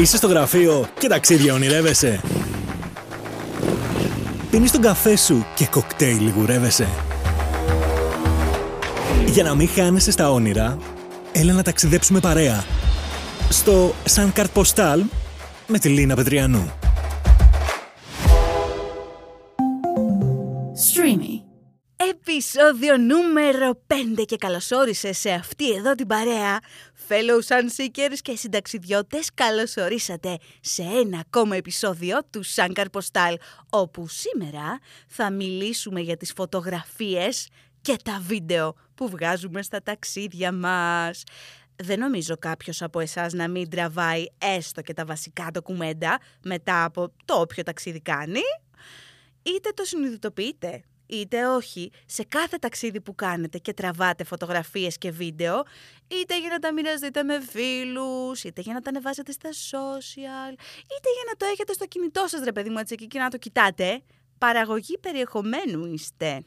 Είσαι στο γραφείο και ταξίδια ονειρεύεσαι. Πίνεις τον καφέ σου και κοκτέιλ λιγουρεύεσαι. Για να μην χάνεσαι στα όνειρα, έλα να ταξιδέψουμε παρέα. Στο Sun Card Postal με τη Λίνα Πετριανού. Επισόδιο νούμερο 5 και καλώς όρισες σε αυτή εδώ την παρέα. Fellow Sunseekers και συνταξιδιώτες καλώς ορίσατε σε ένα ακόμα επεισόδιο του Sankar Postal όπου σήμερα θα μιλήσουμε για τις φωτογραφίες και τα βίντεο που βγάζουμε στα ταξίδια μας. Δεν νομίζω κάποιος από εσάς να μην τραβάει έστω και τα βασικά ντοκουμέντα μετά από το όποιο ταξίδι κάνει. Είτε το συνειδητοποιείτε, είτε όχι, σε κάθε ταξίδι που κάνετε και τραβάτε φωτογραφίες και βίντεο, είτε για να τα μοιραστείτε με φίλους, είτε για να τα ανεβάσετε στα social, είτε για να το έχετε στο κινητό σας ρε παιδί μου έτσι και να το κοιτάτε, παραγωγή περιεχομένου είστε.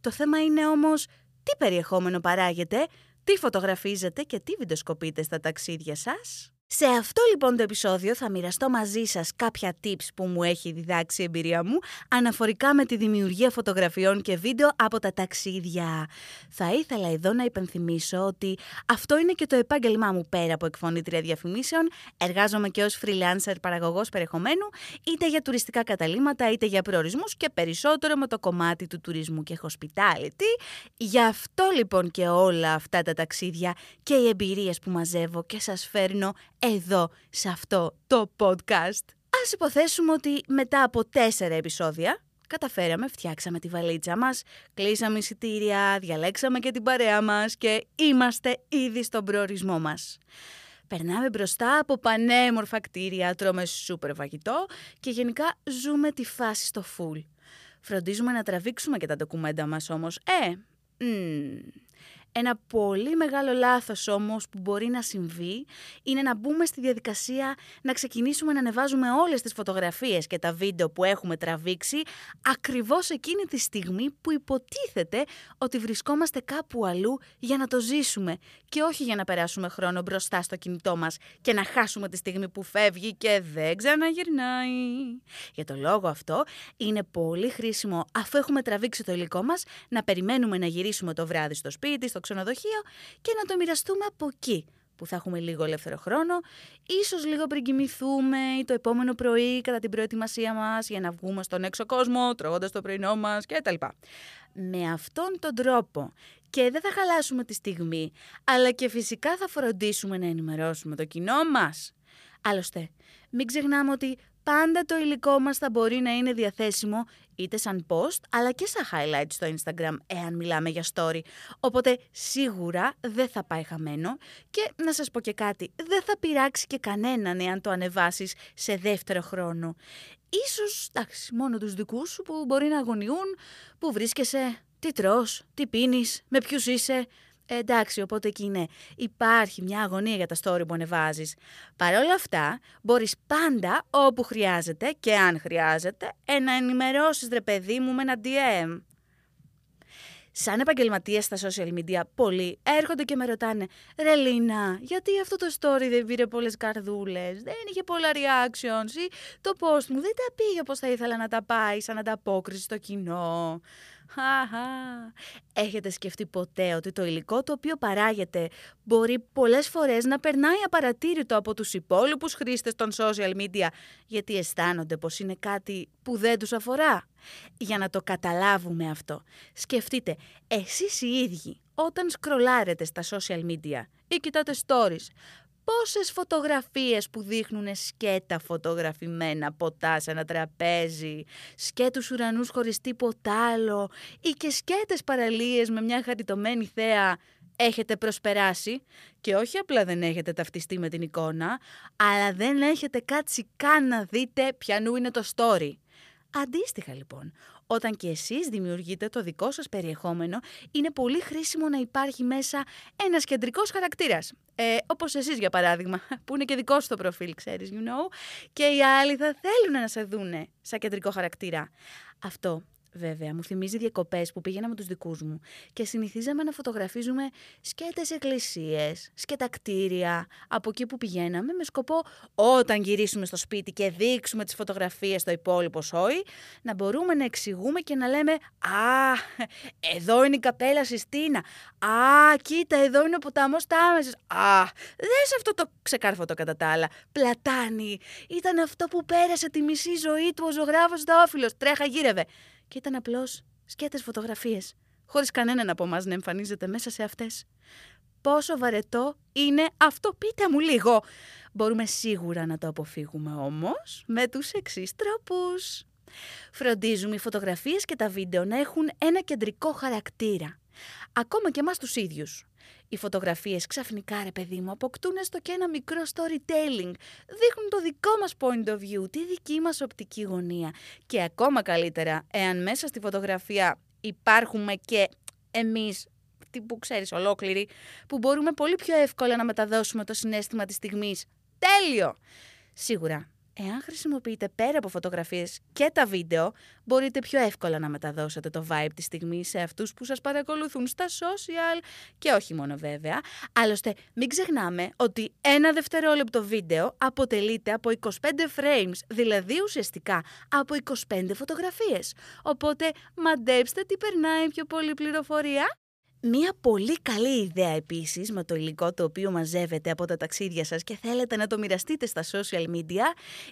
Το θέμα είναι όμως τι περιεχόμενο παράγετε, τι φωτογραφίζετε και τι βιντεοσκοπείτε στα ταξίδια σας. Σε αυτό λοιπόν το επεισόδιο θα μοιραστώ μαζί σας κάποια tips που μου έχει διδάξει η εμπειρία μου αναφορικά με τη δημιουργία φωτογραφιών και βίντεο από τα ταξίδια. Θα ήθελα εδώ να υπενθυμίσω ότι αυτό είναι και το επάγγελμά μου πέρα από εκφωνήτρια διαφημίσεων. Εργάζομαι και ως freelancer παραγωγός περιεχομένου είτε για τουριστικά καταλήμματα είτε για προορισμούς και περισσότερο με το κομμάτι του τουρισμού και hospitality. Γι' αυτό λοιπόν και όλα αυτά τα ταξίδια και οι εμπειρίες που μαζεύω και σας φέρνω εδώ σε αυτό το podcast. Ας υποθέσουμε ότι μετά από τέσσερα επεισόδια καταφέραμε, φτιάξαμε τη βαλίτσα μας, κλείσαμε εισιτήρια, διαλέξαμε και την παρέα μας και είμαστε ήδη στον προορισμό μας. Περνάμε μπροστά από πανέμορφα κτίρια, τρώμε σούπερ φαγητό και γενικά ζούμε τη φάση στο full. Φροντίζουμε να τραβήξουμε και τα ντοκουμέντα μας όμως. Ε, ένα πολύ μεγάλο λάθος όμως που μπορεί να συμβεί είναι να μπούμε στη διαδικασία να ξεκινήσουμε να ανεβάζουμε όλες τις φωτογραφίες και τα βίντεο που έχουμε τραβήξει ακριβώς εκείνη τη στιγμή που υποτίθεται ότι βρισκόμαστε κάπου αλλού για να το ζήσουμε και όχι για να περάσουμε χρόνο μπροστά στο κινητό μας και να χάσουμε τη στιγμή που φεύγει και δεν ξαναγυρνάει. Για το λόγο αυτό είναι πολύ χρήσιμο αφού έχουμε τραβήξει το υλικό μας να περιμένουμε να γυρίσουμε το βράδυ στο σπίτι, στο ξενοδοχείο και να το μοιραστούμε από εκεί που θα έχουμε λίγο ελεύθερο χρόνο, ίσως λίγο πριν κοιμηθούμε ή το επόμενο πρωί κατά την προετοιμασία μας για να βγούμε στον έξω κόσμο, τρώγοντας το πρωινό μας κτλ. Με αυτόν τον τρόπο και δεν θα χαλάσουμε τη στιγμή, αλλά και φυσικά θα φροντίσουμε να ενημερώσουμε το κοινό μας. Άλλωστε, μην ξεχνάμε ότι πάντα το υλικό μας θα μπορεί να είναι διαθέσιμο είτε σαν post αλλά και σαν highlight στο Instagram εάν μιλάμε για story. Οπότε σίγουρα δεν θα πάει χαμένο και να σας πω και κάτι, δεν θα πειράξει και κανέναν εάν το ανεβάσεις σε δεύτερο χρόνο. Ίσως, εντάξει, μόνο τους δικούς σου που μπορεί να αγωνιούν, που βρίσκεσαι, τι τρως, τι πίνεις, με ποιους είσαι, ε, εντάξει, οπότε εκεί είναι. Υπάρχει μια αγωνία για τα story που ανεβάζεις. Παρ' όλα αυτά, μπορείς πάντα όπου χρειάζεται και αν χρειάζεται, ε, να ενημερώσεις ρε παιδί μου με ένα DM. Σαν επαγγελματία στα social media, πολλοί έρχονται και με ρωτάνε Ρε Λίνα, γιατί αυτό το story δεν πήρε πολλές καρδούλες, δεν είχε πολλά reactions ή το post μου δεν τα πήγε όπως θα ήθελα να τα πάει σαν ανταπόκριση στο κοινό. Έχετε σκεφτεί ποτέ ότι το υλικό το οποίο παράγεται μπορεί πολλές φορές να περνάει απαρατήρητο από τους υπόλοιπους χρήστες των social media; Γιατί αισθάνονται πως είναι κάτι που δεν τους αφορά. Για να το καταλάβουμε αυτό, σκεφτείτε εσείς οι ίδιοι όταν σκρολάρετε στα social media ή κοιτάτε stories, πόσες φωτογραφίες που δείχνουν σκέτα φωτογραφημένα ποτάς σε ένα τραπέζι, σκέτους ουρανούς χωρίς τίποτα άλλο ή και σκέτες παραλίες με μια χαριτωμένη θέα έχετε προσπεράσει; Και όχι απλά δεν έχετε ταυτιστεί με την εικόνα, αλλά δεν έχετε κάτσει καν να δείτε ποιανού είναι το story. Αντίστοιχα λοιπόν, όταν και εσείς δημιουργείτε το δικό σας περιεχόμενο, είναι πολύ χρήσιμο να υπάρχει μέσα ένας κεντρικός χαρακτήρας. Ε, όπως εσείς για παράδειγμα, που είναι και δικό σου το προφίλ, ξέρεις, you know, και οι άλλοι θα θέλουν να σε δούνε σαν κεντρικό χαρακτήρα. Αυτό βέβαια, μου θυμίζει διακοπές που πήγαινα με τους δικούς μου και συνηθίζαμε να φωτογραφίζουμε σκέτες εκκλησίες, σκέτα κτίρια, από εκεί που πηγαίναμε, με σκοπό όταν γυρίσουμε στο σπίτι και δείξουμε τις φωτογραφίες στο υπόλοιπο σόι, να μπορούμε να εξηγούμε και να λέμε Α, εδώ είναι η καπέλα Συστήνα. Α, κοίτα, εδώ είναι ο ποταμός Τάμεσης. Α, δες αυτό το ξεκάρφωτο κατά τα άλλα. Πλατάνι. Ήταν αυτό που πέρασε τη μισή ζωή του ο ζωγράφος Δόφιλο. Τρέχα, γύρευε και ήταν απλώς σκέτες φωτογραφίες, χωρίς κανέναν από εμάς να εμφανίζεται μέσα σε αυτές. Πόσο βαρετό είναι αυτό, πείτε μου λίγο. Μπορούμε σίγουρα να το αποφύγουμε όμως με τους εξής τρόπους. Φροντίζουμε οι φωτογραφίες και τα βίντεο να έχουν ένα κεντρικό χαρακτήρα. Ακόμα και εμάς τους ίδιους. Οι φωτογραφίες ξαφνικά, ρε παιδί μου, αποκτούν έστω και ένα μικρό storytelling. Δείχνουν το δικό μας point of view, τη δική μας οπτική γωνία. Και ακόμα καλύτερα, εάν μέσα στη φωτογραφία υπάρχουμε και εμείς που ξέρεις ολόκληροι, που μπορούμε πολύ πιο εύκολα να μεταδώσουμε το συνέστημα της στιγμής. Τέλειο! Σίγουρα, Εάν χρησιμοποιείτε πέρα από φωτογραφίες και τα βίντεο, μπορείτε πιο εύκολα να μεταδώσετε το vibe της στιγμή σε αυτούς που σας παρακολουθούν στα social και όχι μόνο βέβαια. Άλλωστε, μην ξεχνάμε ότι ένα δευτερόλεπτο βίντεο αποτελείται από 25 frames, δηλαδή ουσιαστικά από 25 φωτογραφίες. Οπότε, μαντέψτε τι περνάει πιο πολύ πληροφορία Μία πολύ καλή ιδέα επίσης με το υλικό το οποίο μαζεύετε από τα ταξίδια σας και θέλετε να το μοιραστείτε στα social media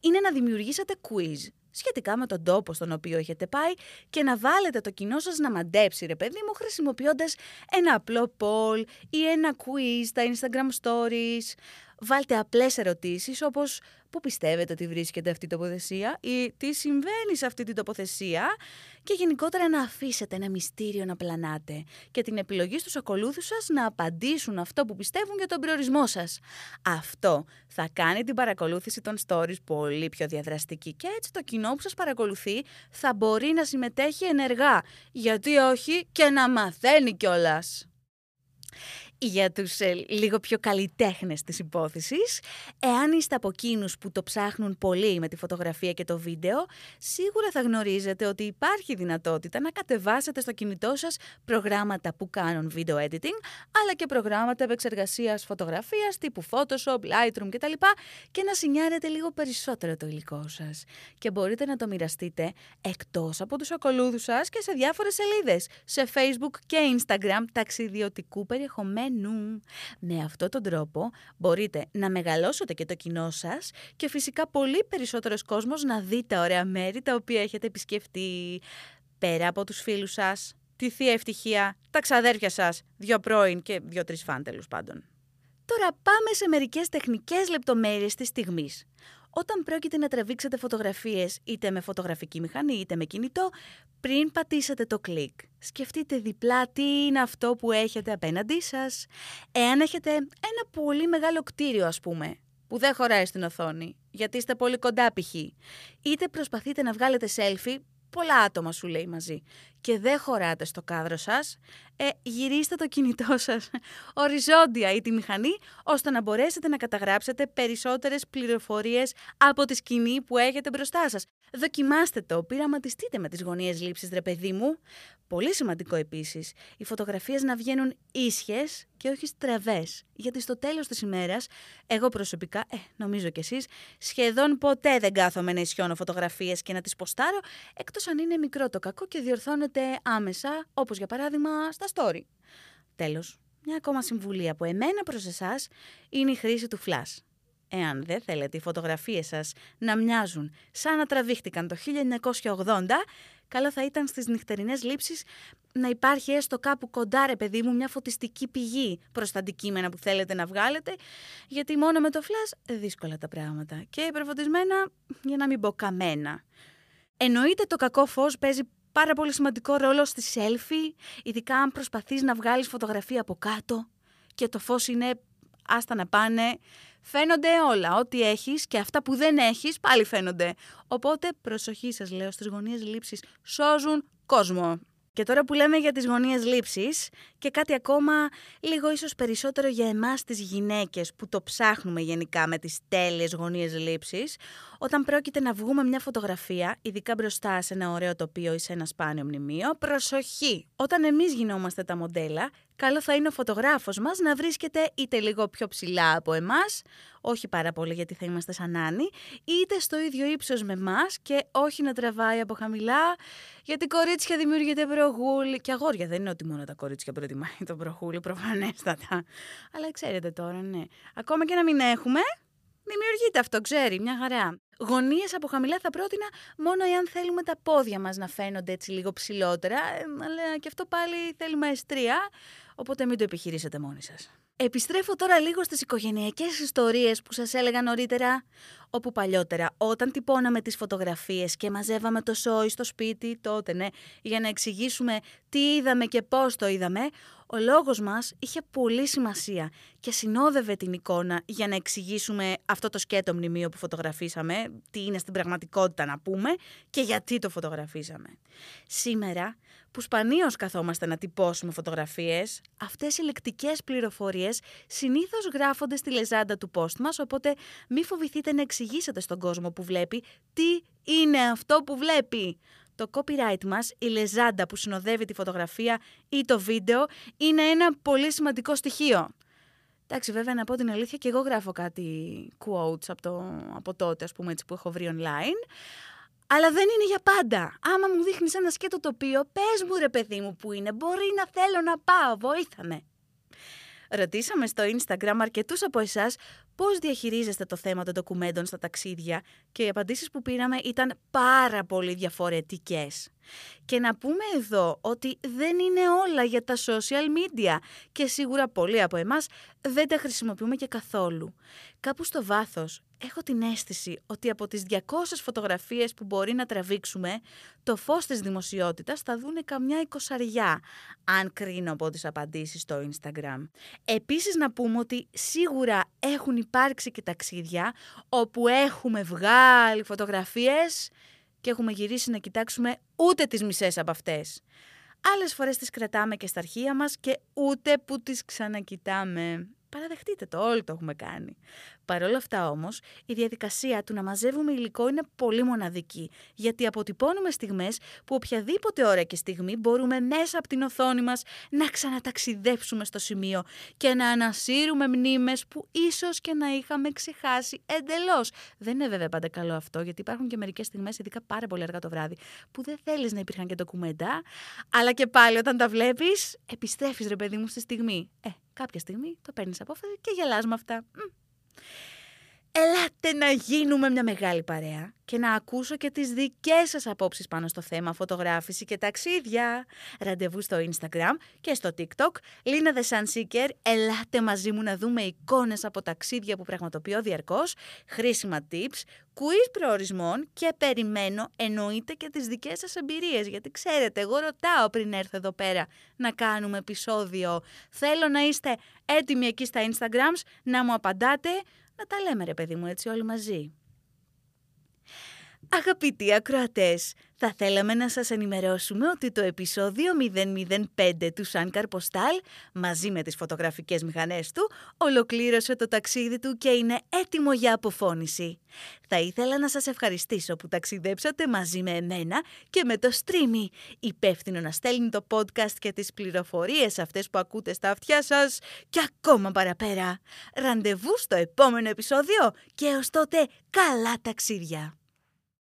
είναι να δημιουργήσετε quiz σχετικά με τον τόπο στον οποίο έχετε πάει και να βάλετε το κοινό σας να μαντέψει ρε παιδί μου χρησιμοποιώντας ένα απλό poll ή ένα quiz στα Instagram stories. Βάλτε απλές ερωτήσεις όπως πού πιστεύετε ότι βρίσκεται αυτή η τοποθεσία ή τι συμβαίνει σε αυτή την τοποθεσία και γενικότερα να αφήσετε ένα μυστήριο να πλανάτε και την επιλογή στους ακολούθους σας να απαντήσουν αυτό που πιστεύουν για τον προορισμό σας. Αυτό θα κάνει την παρακολούθηση των stories πολύ πιο διαδραστική και έτσι το κοινό που σας παρακολουθεί θα μπορεί να συμμετέχει ενεργά, γιατί όχι και να μαθαίνει κιόλας για τους ε, λίγο πιο καλλιτέχνες της υπόθεσης. Εάν είστε από εκείνους που το ψάχνουν πολύ με τη φωτογραφία και το βίντεο, σίγουρα θα γνωρίζετε ότι υπάρχει δυνατότητα να κατεβάσετε στο κινητό σας προγράμματα που κάνουν video editing, αλλά και προγράμματα επεξεργασίας φωτογραφίας τύπου Photoshop, Lightroom κτλ. και να συνιάρετε λίγο περισσότερο το υλικό σας. Και μπορείτε να το μοιραστείτε εκτός από τους ακολούθους σας και σε διάφορες σελίδες, σε Facebook και Instagram ταξιδιωτικού περιεχομένου με αυτόν τον τρόπο μπορείτε να μεγαλώσετε και το κοινό σας και φυσικά πολύ περισσότερος κόσμος να δει τα ωραία μέρη τα οποία έχετε επισκεφτεί πέρα από τους φίλους σας, τη θεία ευτυχία, τα ξαδέρφια σας, δυο πρώην και δυο-τρεις φαν πάντων. Τώρα πάμε σε μερικές τεχνικές λεπτομέρειες της στιγμής. Όταν πρόκειται να τραβήξετε φωτογραφίες είτε με φωτογραφική μηχανή είτε με κινητό, πριν πατήσετε το κλικ, σκεφτείτε διπλά τι είναι αυτό που έχετε απέναντί σας. Εάν έχετε ένα πολύ μεγάλο κτίριο ας πούμε, που δεν χωράει στην οθόνη, γιατί είστε πολύ κοντά π.χ. Είτε προσπαθείτε να βγάλετε selfie, πολλά άτομα σου λέει μαζί, και δεν χωράτε στο κάδρο σας, ε, γυρίστε το κινητό σας οριζόντια ή τη μηχανή, ώστε να μπορέσετε να καταγράψετε περισσότερες πληροφορίες από τη σκηνή που έχετε μπροστά σας. Δοκιμάστε το, πειραματιστείτε με τις γωνίες λήψης, ρε παιδί μου. Πολύ σημαντικό επίσης, οι φωτογραφίες να βγαίνουν ίσχες και όχι στραβές. Γιατί στο τέλος της ημέρας, εγώ προσωπικά, ε, νομίζω κι εσείς, σχεδόν ποτέ δεν κάθομαι να ισιώνω φωτογραφίες και να τις ποστάρω, εκτός αν είναι μικρό το κακό και διορθώνεται άμεσα, όπως για παράδειγμα στα story. Τέλος, μια ακόμα συμβουλή από εμένα προς εσάς είναι η χρήση του flash. Εάν δεν θέλετε οι φωτογραφίες σας να μοιάζουν σαν να τραβήχτηκαν το 1980, καλό θα ήταν στις νυχτερινές λήψεις να υπάρχει έστω κάπου κοντά, ρε παιδί μου, μια φωτιστική πηγή προς τα αντικείμενα που θέλετε να βγάλετε, γιατί μόνο με το flash δύσκολα τα πράγματα. Και υπερφωτισμένα, για να μην πω καμένα. Εννοείται το κακό φως παίζει πάρα πολύ σημαντικό ρόλο στη selfie, ειδικά αν προσπαθείς να βγάλεις φωτογραφία από κάτω και το φως είναι άστα να πάνε. Φαίνονται όλα, ό,τι έχεις και αυτά που δεν έχεις πάλι φαίνονται. Οπότε προσοχή σας λέω στις γωνίες λήψης, σώζουν κόσμο. Και τώρα που λέμε για τις γωνίες λήψης και κάτι ακόμα λίγο ίσως περισσότερο για εμάς τις γυναίκες που το ψάχνουμε γενικά με τις τέλειες γωνίες λήψης, όταν πρόκειται να βγούμε μια φωτογραφία, ειδικά μπροστά σε ένα ωραίο τοπίο ή σε ένα σπάνιο μνημείο, προσοχή! Όταν εμείς γινόμαστε τα μοντέλα, καλό θα είναι ο φωτογράφος μας να βρίσκεται είτε λίγο πιο ψηλά από εμάς, όχι πάρα πολύ γιατί θα είμαστε σαν Άννη, είτε στο ίδιο ύψος με εμάς και όχι να τραβάει από χαμηλά, γιατί κορίτσια δημιουργείται προγούλη. Και αγόρια δεν είναι ότι μόνο τα κορίτσια προτιμάει το προγούλη, προφανέστατα. Αλλά ξέρετε τώρα, ναι. Ακόμα και να μην έχουμε, δημιουργείται αυτό, ξέρει, μια χαρά. Γωνίες από χαμηλά θα πρότεινα μόνο εάν θέλουμε τα πόδια μας να φαίνονται έτσι λίγο ψηλότερα, ε, αλλά και αυτό πάλι θέλει μαεστρία, οπότε μην το επιχειρήσετε μόνοι σας. Επιστρέφω τώρα λίγο στις οικογενειακές ιστορίες που σας έλεγα νωρίτερα, όπου παλιότερα όταν τυπώναμε τις φωτογραφίες και μαζεύαμε το σόι στο σπίτι, τότε ναι, για να εξηγήσουμε τι είδαμε και πώς το είδαμε, ο λόγος μας είχε πολύ σημασία και συνόδευε την εικόνα για να εξηγήσουμε αυτό το σκέτο μνημείο που φωτογραφίσαμε, τι είναι στην πραγματικότητα να πούμε και γιατί το φωτογραφίσαμε. Σήμερα που σπανίως καθόμαστε να τυπώσουμε φωτογραφίες, αυτές οι λεκτικές πληροφορίες συνήθως γράφονται στη λεζάντα του post μας, οπότε μη φοβηθείτε να εξηγήσετε στον κόσμο που βλέπει τι είναι αυτό που βλέπει. Το copyright μας, η λεζάντα που συνοδεύει τη φωτογραφία ή το βίντεο, είναι ένα πολύ σημαντικό στοιχείο. Εντάξει, βέβαια, να πω την αλήθεια, και εγώ γράφω κάτι quotes από, το, από τότε, ας πούμε, έτσι, που έχω βρει online. Αλλά δεν είναι για πάντα. Άμα μου δείχνεις ένα σκέτο τοπίο, πες μου ρε παιδί μου που είναι. Μπορεί να θέλω να πάω, βοήθαμε. Ρωτήσαμε στο Instagram αρκετούς από εσάς πώς διαχειρίζεστε το θέμα των ντοκουμέντων στα ταξίδια και οι απαντήσεις που πήραμε ήταν πάρα πολύ διαφορετικές. Και να πούμε εδώ ότι δεν είναι όλα για τα social media και σίγουρα πολλοί από εμάς δεν τα χρησιμοποιούμε και καθόλου. Κάπου στο βάθος έχω την αίσθηση ότι από τις 200 φωτογραφίες που μπορεί να τραβήξουμε, το φως της δημοσιότητας θα δούνε καμιά εικοσαριά, αν κρίνω από τις απαντήσεις στο Instagram. Επίσης να πούμε ότι σίγουρα έχουν υπάρξει και ταξίδια όπου έχουμε βγάλει φωτογραφίες και έχουμε γυρίσει να κοιτάξουμε ούτε τις μισές από αυτές. Άλλες φορές τις κρατάμε και στα αρχεία μας και ούτε που τις ξανακοιτάμε. Παραδεχτείτε το, όλοι το έχουμε κάνει. Παρ' όλα αυτά όμως, η διαδικασία του να μαζεύουμε υλικό είναι πολύ μοναδική, γιατί αποτυπώνουμε στιγμές που οποιαδήποτε ώρα και στιγμή μπορούμε μέσα από την οθόνη μας να ξαναταξιδέψουμε στο σημείο και να ανασύρουμε μνήμες που ίσως και να είχαμε ξεχάσει εντελώς. Δεν είναι βέβαια πάντα καλό αυτό, γιατί υπάρχουν και μερικές στιγμές, ειδικά πάρα πολύ αργά το βράδυ, που δεν θέλεις να υπήρχαν και ντοκουμέντα, αλλά και πάλι όταν τα βλέπεις, επιστρέφεις ρε παιδί μου στη στιγμή. Ε, κάποια στιγμή το παίρνεις απόφαση και γελάς με αυτά. Ελάτε να γίνουμε μια μεγάλη παρέα και να ακούσω και τις δικές σας απόψεις πάνω στο θέμα φωτογράφηση και ταξίδια. Ραντεβού στο Instagram και στο TikTok. Λίνα The Sun Seeker, ελάτε μαζί μου να δούμε εικόνες από ταξίδια που πραγματοποιώ διαρκώς, χρήσιμα tips, quiz προορισμών και περιμένω εννοείται και τις δικές σας εμπειρίες. Γιατί ξέρετε, εγώ ρωτάω πριν έρθω εδώ πέρα να κάνουμε επεισόδιο. Θέλω να είστε έτοιμοι εκεί στα Instagrams, να μου απαντάτε, να τα λέμε ρε παιδί μου έτσι όλοι μαζί. Αγαπητοί ακροατές, θα θέλαμε να σας ενημερώσουμε ότι το επεισόδιο 005 του Σάνκαρ Ποστάλ, μαζί με τις φωτογραφικές μηχανές του, ολοκλήρωσε το ταξίδι του και είναι έτοιμο για αποφώνηση. Θα ήθελα να σας ευχαριστήσω που ταξιδέψατε μαζί με εμένα και με το streamy, υπεύθυνο να στέλνει το podcast και τις πληροφορίες αυτές που ακούτε στα αυτιά σας και ακόμα παραπέρα. Ραντεβού στο επόμενο επεισόδιο και ως τότε καλά ταξίδια!